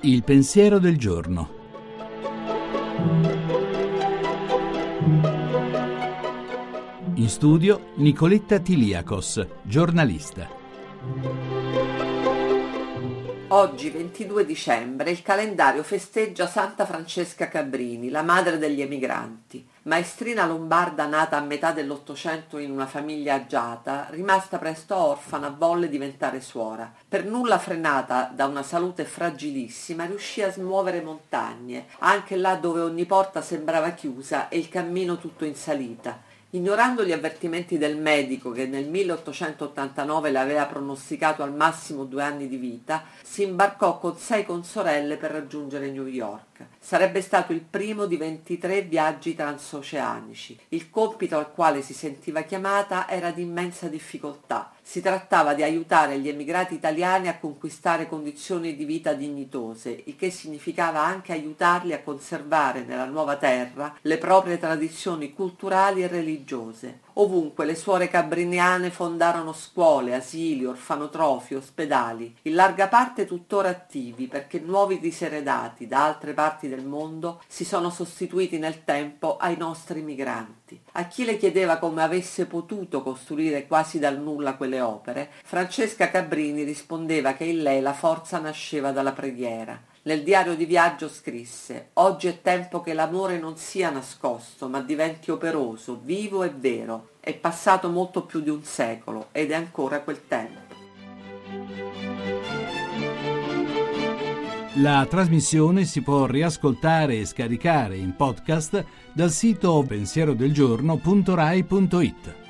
Il pensiero del giorno. In studio Nicoletta Tiliakos, giornalista. Oggi, 22 dicembre, il calendario festeggia Santa Francesca Cabrini, la madre degli emigranti. Maestrina lombarda nata a metà dell'Ottocento in una famiglia agiata, rimasta presto orfana, volle diventare suora. Per nulla frenata da una salute fragilissima, riuscì a smuovere montagne, anche là dove ogni porta sembrava chiusa e il cammino tutto in salita Ignorando gli avvertimenti del medico che nel 1889 le aveva pronosticato al massimo due anni di vita, si imbarcò con sei consorelle per raggiungere New York. Sarebbe stato il primo di 23 viaggi transoceanici. Il compito al quale si sentiva chiamata era di immensa difficoltà. Si trattava di aiutare gli emigrati italiani a conquistare condizioni di vita dignitose, il che significava anche aiutarli a conservare nella nuova terra le proprie tradizioni culturali e religiose. Ovunque le suore cabriniane fondarono scuole, asili, orfanotrofi, ospedali, in larga parte tuttora attivi perché nuovi diseredati da altre parti del mondo si sono sostituiti nel tempo ai nostri migranti. A chi le chiedeva come avesse potuto costruire quasi dal nulla quelle opere, Francesca Cabrini rispondeva che in lei la forza nasceva dalla preghiera. Nel diario di viaggio scrisse Oggi è tempo che l'amore non sia nascosto, ma diventi operoso, vivo e vero. È passato molto più di un secolo ed è ancora quel tempo. La trasmissione si può riascoltare e scaricare in podcast dal sito pensierodelgiorno.rai.it.